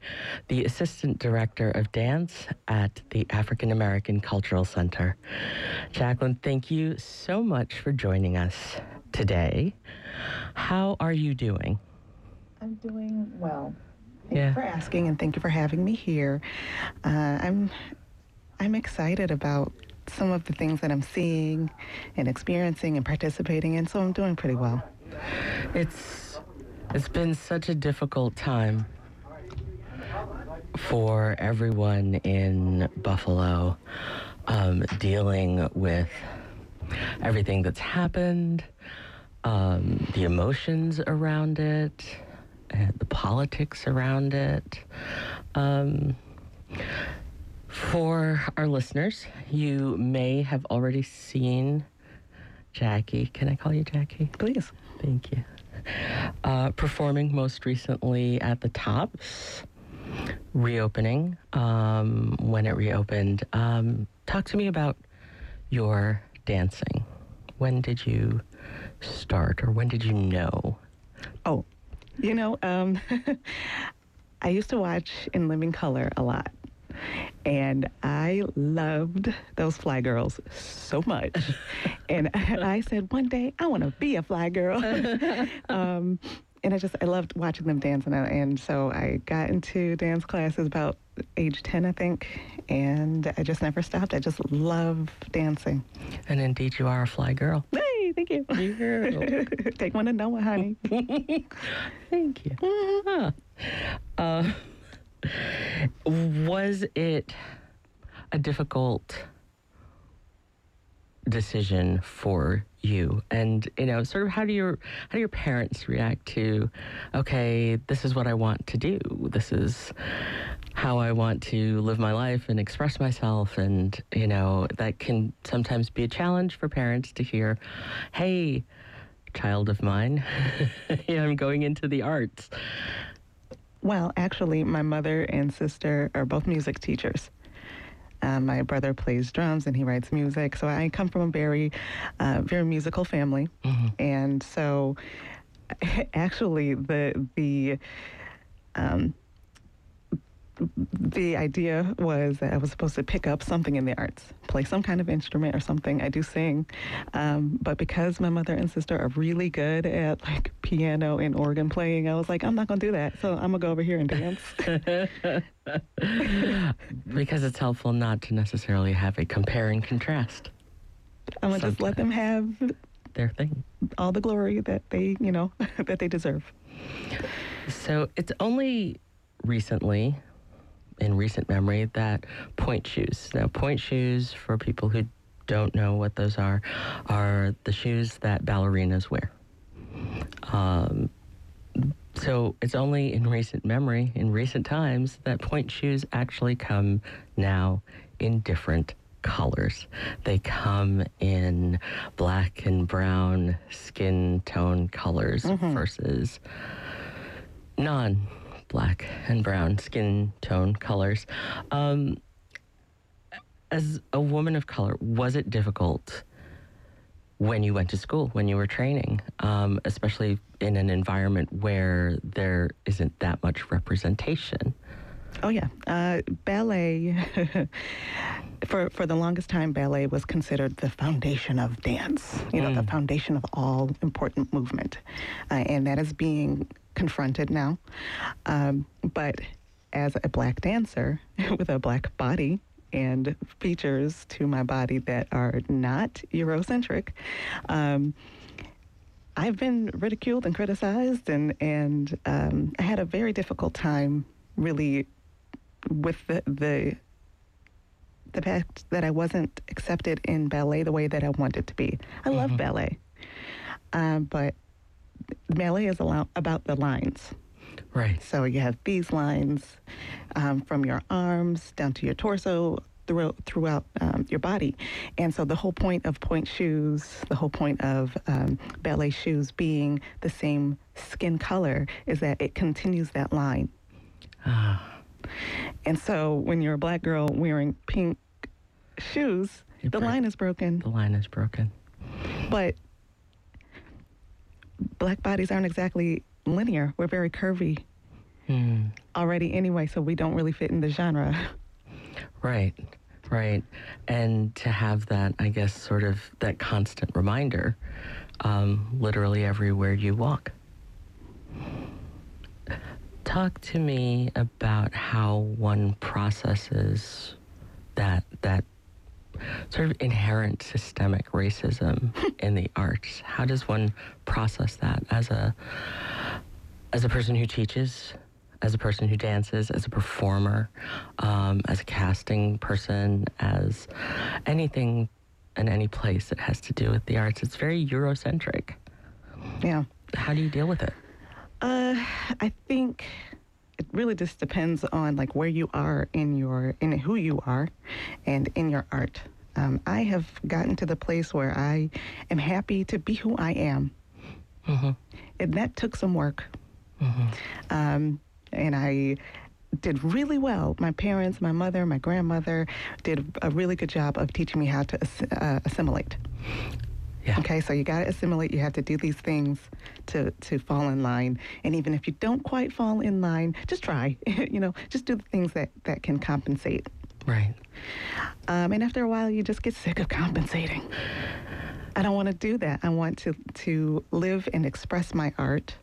the Assistant Director of Dance at the African American Cultural Center. Jacqueline, thank you so much for joining us today. How are you doing? I'm doing well. Thank Yeah. you for asking, and thank you for having me here. Uh, I'm I'm excited about some of the things that I'm seeing and experiencing and participating in, so I'm doing pretty well. It's it's been such a difficult time for everyone in Buffalo um, dealing with everything that's happened, um, the emotions around it, uh, the politics around it. Um, for our listeners, you may have already seen Jackie. Can I call you Jackie? Please. Thank you. Uh, performing most recently at the Tops, reopening um, when it reopened. Um, talk to me about your dancing. When did you start, or when did you know? Oh, you know, um, I used to watch In Living Color a lot. And I loved those fly girls so much. and I said, one day I want to be a fly girl. um, and I just, I loved watching them dance. And, I, and so I got into dance classes about age 10, I think. And I just never stopped. I just love dancing. And indeed, you are a fly girl. Hey, thank you. Take one and to Noah, honey. Thank you. Uh, was it a difficult decision for you? And you know sort of how do your how do your parents react to okay this is what i want to do. This is how i want to live my life and express myself. And you know that can sometimes be a challenge for parents to hear hey child of mine i'm going into the arts. Well, actually, my mother and sister are both music teachers. Um, my brother plays drums and he writes music, so I come from a very, uh, very musical family, and so actually the the um, the idea was that I was supposed to pick up something in the arts, play some kind of instrument or something. I do sing, um, but because my mother and sister are really good at like piano and organ playing, I was like, I'm not gonna do that. So I'm gonna go over here and dance. because it's helpful not to necessarily have a compare and contrast. I'm gonna just let them have their thing, all the glory that they, you know, that they deserve. So it's only recently, in recent memory, that pointe shoes. Now, pointe shoes, for people who don't know what those are, are the shoes that ballerinas wear. Um, so it's only in recent memory, in recent times, that pointe shoes actually come now in different colors. They come in black and brown skin tone colors Mhm. versus non black and brown skin tone colors. Um, as a woman of color, was it difficult when you went to school, when you were training, um, especially in an environment where there isn't that much representation? Oh yeah, uh, ballet. for for the longest time, ballet was considered the foundation of dance. You know, the foundation of all important movement, uh, and that is being confronted now. Um, but as a black dancer with a black body and features to my body that are not Eurocentric. Um, I've been ridiculed and criticized, and and um, I had a very difficult time, really, with the the the fact that I wasn't accepted in ballet the way that I wanted to be. I love ballet, um, but ballet is about the lines. Right. So you have these lines um, from your arms down to your torso throughout, throughout um, your body. And so the whole point of pointe shoes, the whole point of um, ballet shoes being the same skin color is that it continues that line. And so when you're a black girl wearing pink shoes, the line is broken. The line is broken. But black bodies aren't exactly linear. We're very curvy Hmm. already anyway, so we don't really fit in the genre. Right, right. And to have that, I guess, sort of that constant reminder, um, literally everywhere you walk. Talk to me about how one processes that that sort of inherent systemic racism in the arts. How does one process that as a as a person who teaches, as a person who dances, as a performer, um, as a casting person, as anything in any place that has to do with the arts. It's very Eurocentric. Yeah. How do you deal with it? Uh, I think it really just depends on like where you are in your in who you are, and in your art. Um, I have gotten to the place where I am happy to be who I am, and that took some work. Um, and I did really well. My parents, my mother, my grandmother did a really good job of teaching me how to uh, assimilate. Yeah. Okay, so you got to assimilate. You have to do these things to to fall in line. And even if you don't quite fall in line, just try. you know, just do the things that that can compensate. Right. Um, and after a while, you just get sick of compensating. I don't want to do that. I want to to live and express my art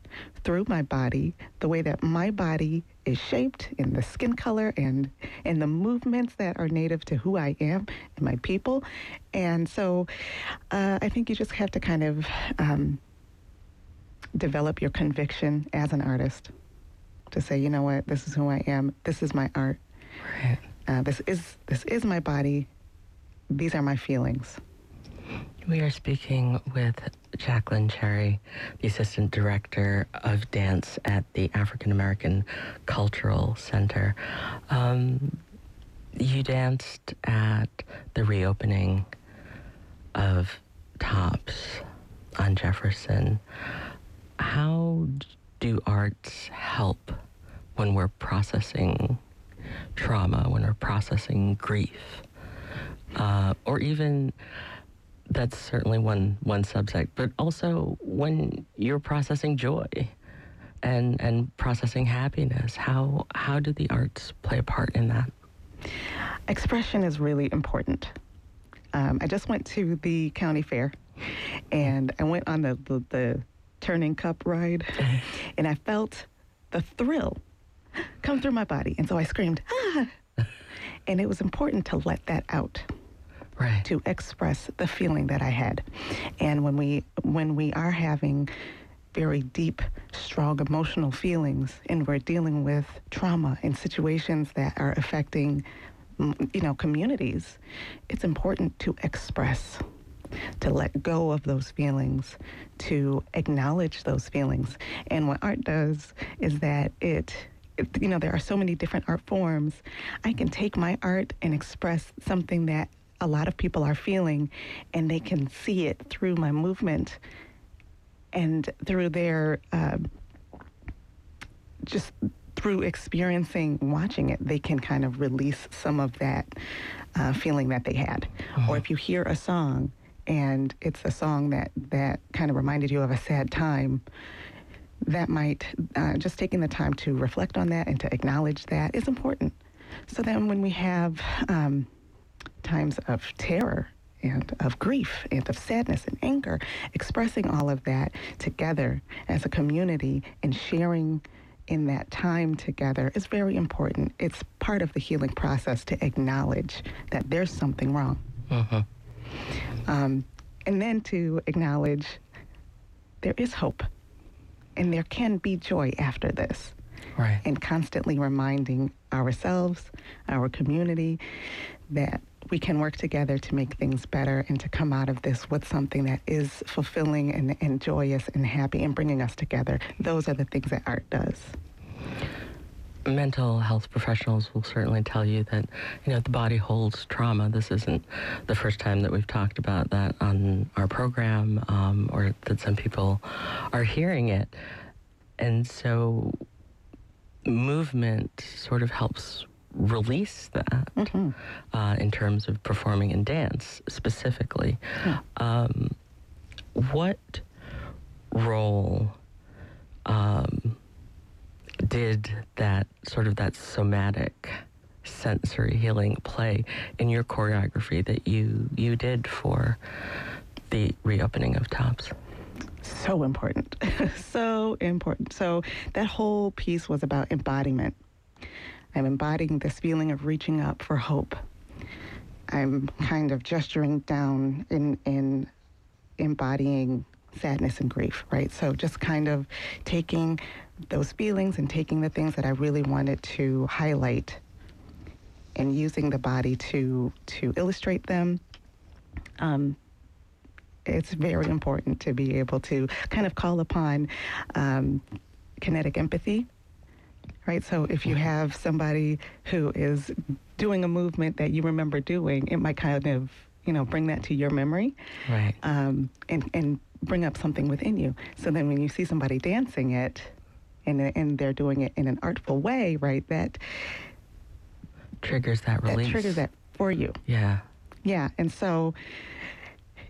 through my body, the way that my body is shaped in the skin color and and the movements that are native to who I am and my people. And so, uh, I think you just have to kind of um, develop your conviction as an artist to say, you know what, this is who I am. This is my art. Right. Uh, this is this is my body. These are my feelings. We are speaking with Jacqueline Cherry, the Assistant Director of Dance at the African American Cultural Center. Um, you danced at the reopening of Tops on Jefferson. How do arts help when we're processing trauma, when we're processing grief, uh, or even that's certainly one one subject, but also when you're processing joy. and and processing happiness. How how do the arts play a part in that? Expression is really important. Um, I just went to the county fair, and I went on the the, the turning cup ride, and I felt the thrill come through my body, and so I screamed ah, and it was important to let that out. Right. To express the feeling that I had. And when we when we are having very deep, strong emotional feelings and we're dealing with trauma in situations that are affecting you know communities, it's important to express to let go of those feelings, to acknowledge those feelings. And what art does is that it you know, there are so many different art forms. I can take my art and express something that a lot of people are feeling, and they can see it through my movement and through their uh, just through experiencing watching it they can kind of release some of that uh, feeling that they had uh-huh. or if you hear a song and it's a song that that kind of reminded you of a sad time that might uh, just taking the time to reflect on that and to acknowledge that is important. So then, when we have um, times of terror and of grief and of sadness and anger, expressing all of that together as a community and sharing in that time together is very important. It's part of the healing process to acknowledge that there's something wrong. Uh-huh. Um, and then to acknowledge there is hope and there can be joy after this. Right. And constantly reminding ourselves, our community, that we can work together to make things better and to come out of this with something that is fulfilling and, and joyous and happy and bringing us together. Those are the things that art does mental health professionals will certainly tell you that you know the body holds trauma. This isn't the first time that we've talked about that on our program, um, or that some people are hearing it, and so movement sort of helps release that mm-hmm. uh, in terms of performing in dance specifically. Yeah. Um, what role? Um, did that sort of that somatic sensory healing play in your choreography that you you did for the reopening of tops so important. So important. So that whole piece was about embodiment. I'm embodying this feeling of reaching up for hope. I'm kind of gesturing down in in embodying sadness and grief right? So just kind of taking those feelings and taking the things that I really wanted to highlight and using the body to to illustrate them. Um, it's very important to be able to kind of call upon um, kinetic empathy, right? So if you have somebody who is doing a movement that you remember doing, it might kind of you know bring that to your memory, right? Um, and and bring up something within you. So then when you see somebody dancing it, and and they're doing it in an artful way, right? That triggers that release. That triggers that for you. Yeah. Yeah, and so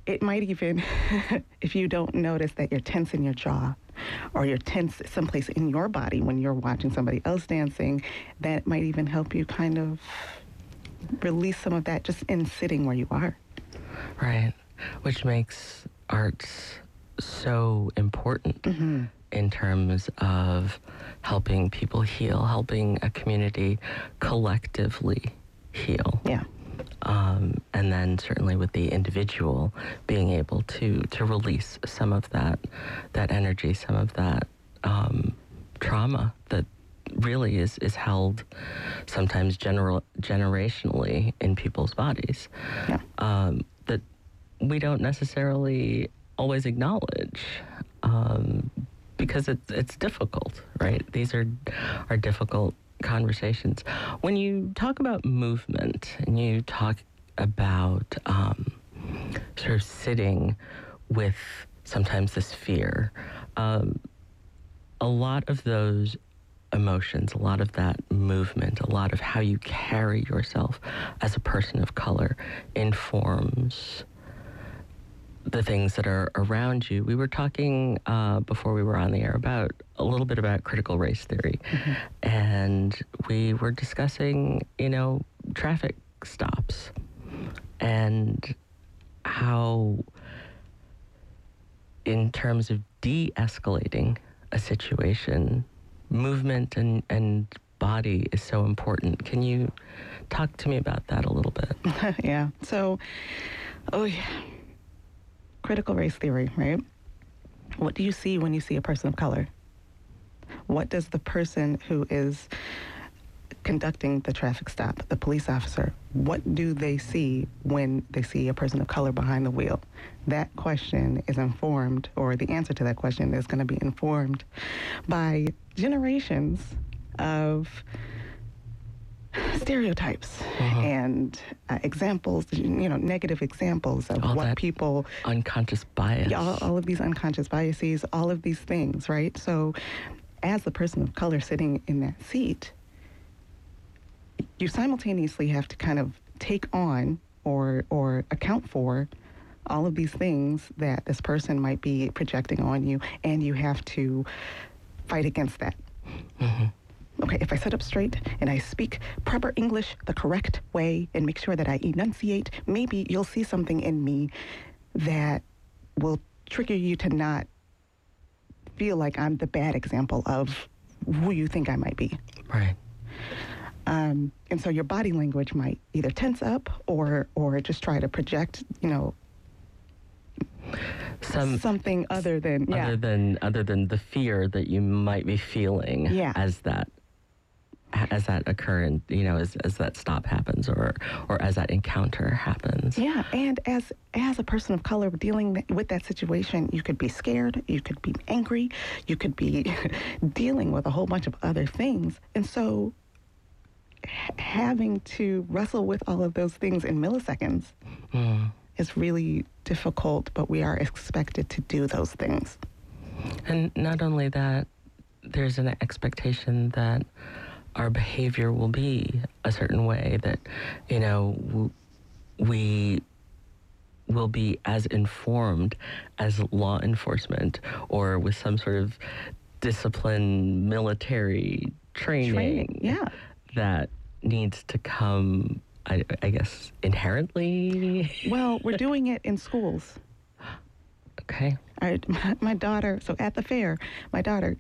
it might even, if you don't notice that you're tense in your jaw, or you're tense someplace in your body when you're watching somebody else dancing, that might even help you kind of release some of that just in sitting where you are. Right, which makes arts so important. Mm-hmm in terms of helping people heal, helping a community collectively heal. Yeah. Um, and then certainly with the individual being able to to release some of that that energy, some of that um, trauma that really is is held sometimes general generationally in people's bodies. Yeah. Um, that we don't necessarily always acknowledge. Because it's it's difficult, right? These are are difficult conversations. When you talk about movement and you talk about um, sort of sitting with sometimes this fear, um, a lot of those emotions, a lot of that movement, a lot of how you carry yourself as a person of color informs the things that are around you. We were talking uh, before we were on the air about a little bit about critical race theory, and we were discussing, you know, traffic stops and how, in terms of de escalating a situation, movement and, and body is so important. Can you talk to me about that a little bit? yeah. So, oh yeah, critical race theory, right? What do you see when you see a person of color? What does the person who is conducting the traffic stop, the police officer, what do they see when they see a person of color behind the wheel? That question is informed, or the answer to that question is going to be informed by generations of stereotypes and uh, examples, you know, negative examples of All what people unconscious bias. all, all of these unconscious biases, all of these things, right? So, as the person of color sitting in that seat, you simultaneously have to kind of take on or or account for all of these things that this person might be projecting on you, and you have to fight against that. Okay, if I sit up straight and I speak proper English the correct way and make sure that I enunciate, maybe you'll see something in me that will trigger you to not feel like I'm the bad example of who you think I might be. Right. Um, and so your body language might either tense up or or just try to project, you know, Some something other than yeah. other than other than the fear that you might be feeling Yeah. as that as that occurrence, you know, as, as that stop happens or or as that encounter happens. Yeah, and as as a person of color dealing with that situation, you could be scared, you could be angry, you could be dealing with a whole bunch of other things, and so h- having to wrestle with all of those things in milliseconds Mm. is really difficult. But we are expected to do those things. And not only that, there's an expectation that our behavior will be a certain way, that, you know, we will be as informed as law enforcement or with some sort of discipline military training, Training, yeah. that needs to come, I, I guess, inherently. Well, we're doing it in schools. Okay. I, my, my daughter, so at the fair, my daughter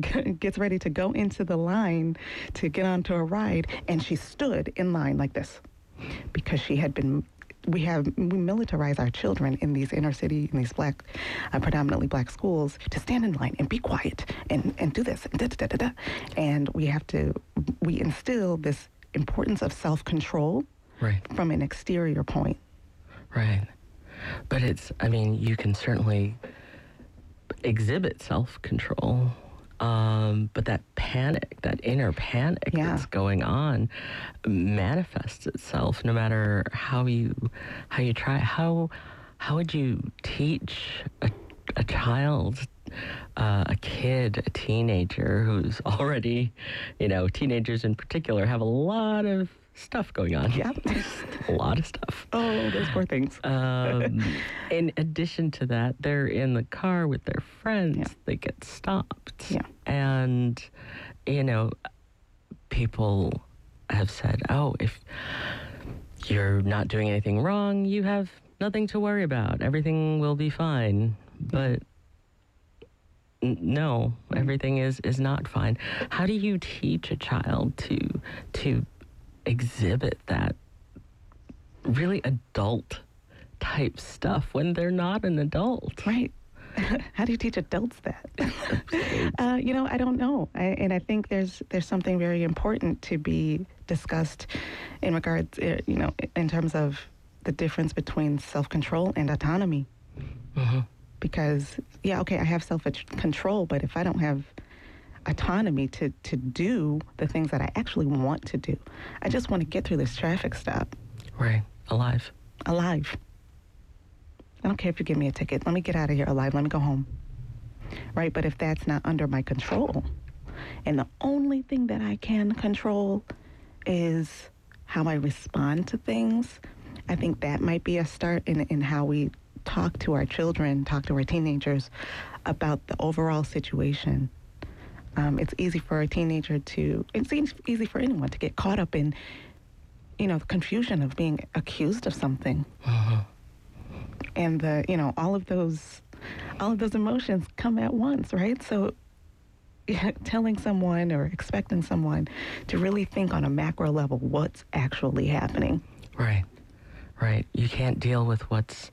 gets ready to go into the line to get onto a ride, and she stood in line like this because she had been. We have we militarize our children in these inner city, in these black, uh, predominantly black schools, to stand in line and be quiet and and do this and da da da da da, and we have to we instill this importance of self control Right. from an exterior point. Right. But it's, I mean, you can certainly exhibit self control. Um, but that panic, that inner panic that's going on, manifests itself no matter how you how you try. How how would you teach a, a child, uh, a kid, a teenager who's already, you know, teenagers in particular have a lot of stuff going on. Yeah. a lot of stuff. Oh, those poor things. Um, in addition to that, they're in the car with their friends. They get stopped. Yeah. And, you know, people have said, oh, if you're not doing anything wrong, you have nothing to worry about. Everything will be fine. But no, everything is, is not fine. How do you teach a child to to exhibit that really adult type stuff when they're not an adult? Right. How do you teach adults that? uh, you know, I don't know, I, and I think there's there's something very important to be discussed in regards, uh, you know, in terms of the difference between self control and autonomy. Because yeah, okay, I have self control, but if I don't have autonomy to to do the things that I actually want to do, I just want to get through this traffic stop Right. Alive. alive. I don't care if you give me a ticket. Let me get out of here alive. Let me go home. Right? But if that's not under my control, and the only thing that I can control is how I respond to things, I think that might be a start in, in how we talk to our children, talk to our teenagers about the overall situation. Um, it's easy for a teenager to, it seems easy for anyone to get caught up in, you know, the confusion of being accused of something. Uh-huh. And the, you know, all of those, all of those emotions come at once, right? So telling someone or expecting someone to really think on a macro level what's actually happening. Right, right. You can't deal with what's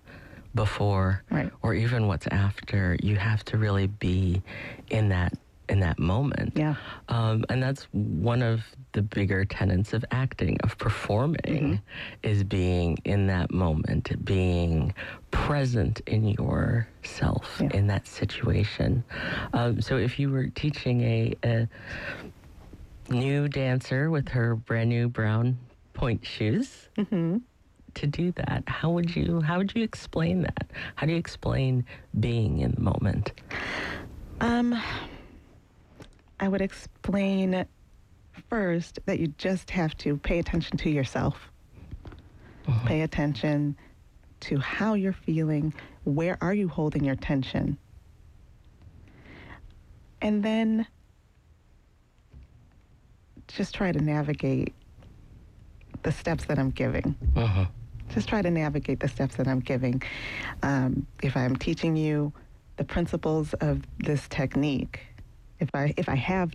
before right. or even what's after. You have to really be in that in that moment. Yeah. Um, and that's one of the bigger tenets of acting, of performing, mm-hmm. is being in that moment, being present in yourself yeah. in that situation. Um, so if you were teaching a, a new dancer with her brand new brown pointe shoes, mm-hmm to do that how would you how would you explain that how do you explain being in the moment um i would explain first that you just have to pay attention to yourself uh-huh. pay attention to how you're feeling where are you holding your tension and then just try to navigate the steps that I'm giving. Uh-huh just try to navigate the steps that I'm giving. Um, if I'm teaching you the principles of this technique, if I if I have,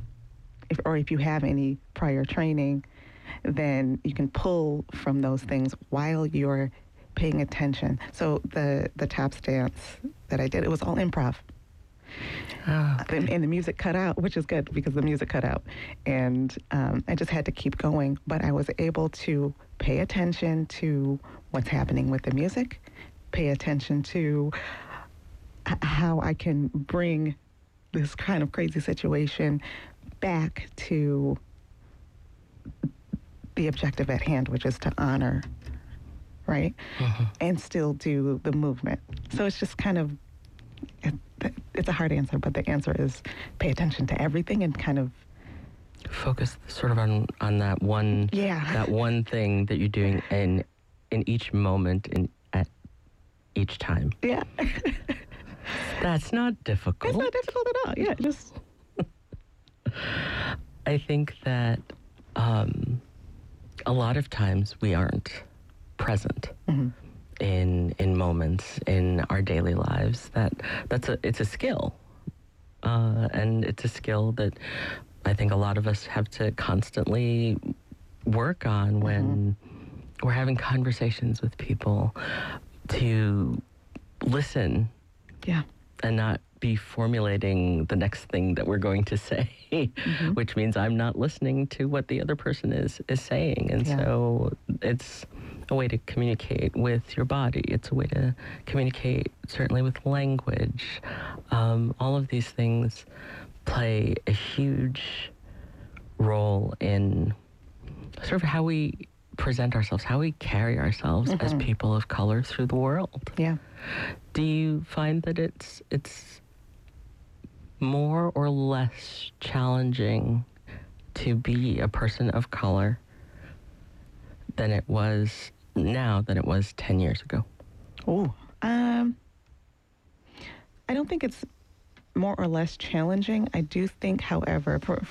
if, or if you have any prior training, then you can pull from those things while you're paying attention. So the the tap dance that I did, it was all improv. Oh, okay. and, and, the music cut out, which is good because the music cut out. And um, I just had to keep going. But I was able to pay attention to what's happening with the music, pay attention to how I can bring this kind of crazy situation back to the objective at hand, which is to honor, right? Uh-huh. And still do the movement. So it's just kind of, it's a hard answer, but the answer is pay attention to everything and kind of focus sort of on on that one yeah that one thing that you're doing in in each moment in at each time yeah that's not difficult it's not difficult at all yeah just i think that um, a lot of times we aren't present mm-hmm. in in moments in our daily lives that that's a it's a skill uh, and it's a skill that I think a lot of us have to constantly work on mm-hmm. when we're having conversations with people to listen. Yeah. And not be formulating the next thing that we're going to say, mm-hmm. which means I'm not listening to what the other person is is saying. And yeah. so it's a way to communicate with your body. It's a way to communicate certainly with language. Um, all of these things play a huge role in sort of how we present ourselves, how we carry ourselves mm-hmm. as people of color through the world. Yeah. Do you find that it's it's more or less challenging to be a person of color than it was now than it was 10 years ago? Oh, um I don't think it's more or less challenging. I do think, however, for,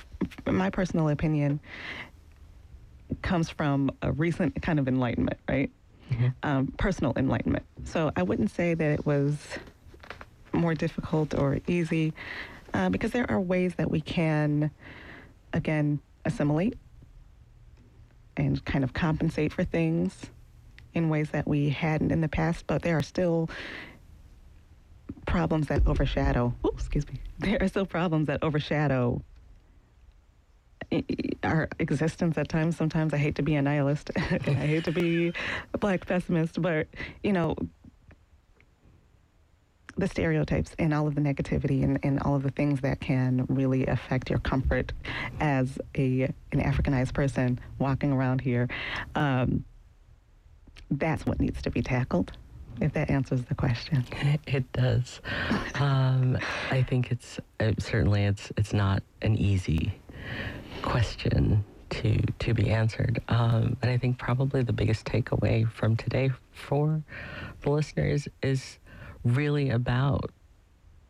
for my personal opinion, comes from a recent kind of enlightenment, right? Mm-hmm. Um, personal enlightenment. So I wouldn't say that it was more difficult or easy uh, because there are ways that we can, again, assimilate and kind of compensate for things in ways that we hadn't in the past, but there are still problems that overshadow. Oops, excuse me. There are still problems that overshadow our existence at times. Sometimes I hate to be a nihilist. I hate to be a black pessimist, but you know, the stereotypes and all of the negativity and, and all of the things that can really affect your comfort as a an Africanized person walking around here. Um, that's what needs to be tackled if that answers the question. It does. um, I think it's uh, certainly it's it's not an easy question to to be answered, um, and I think probably the biggest takeaway from today for the listeners is really about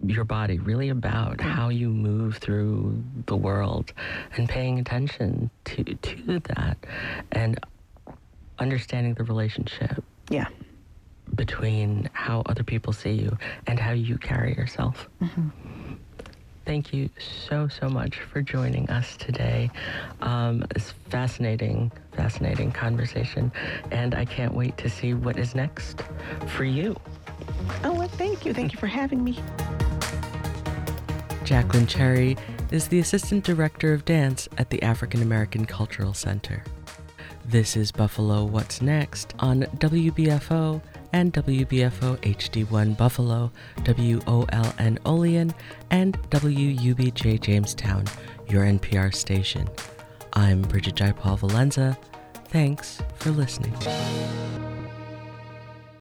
your body, really about how you move through the world and paying attention to, to that and understanding the relationship. Yeah. Between how other people see you and how you carry yourself. Mm-hmm. Thank you so, so much for joining us today. Um, it's fascinating, fascinating conversation. And I can't wait to see what is next for you. Oh, well, thank you. Thank you for having me. Jacqueline Cherry is the Assistant Director of Dance at the African American Cultural Center. This is Buffalo What's Next on WBFO and WBFO HD1 Buffalo, WOLN Olean, and WUBJ Jamestown, your NPR station. I'm Bridget Jaipal Valenza. Thanks for listening.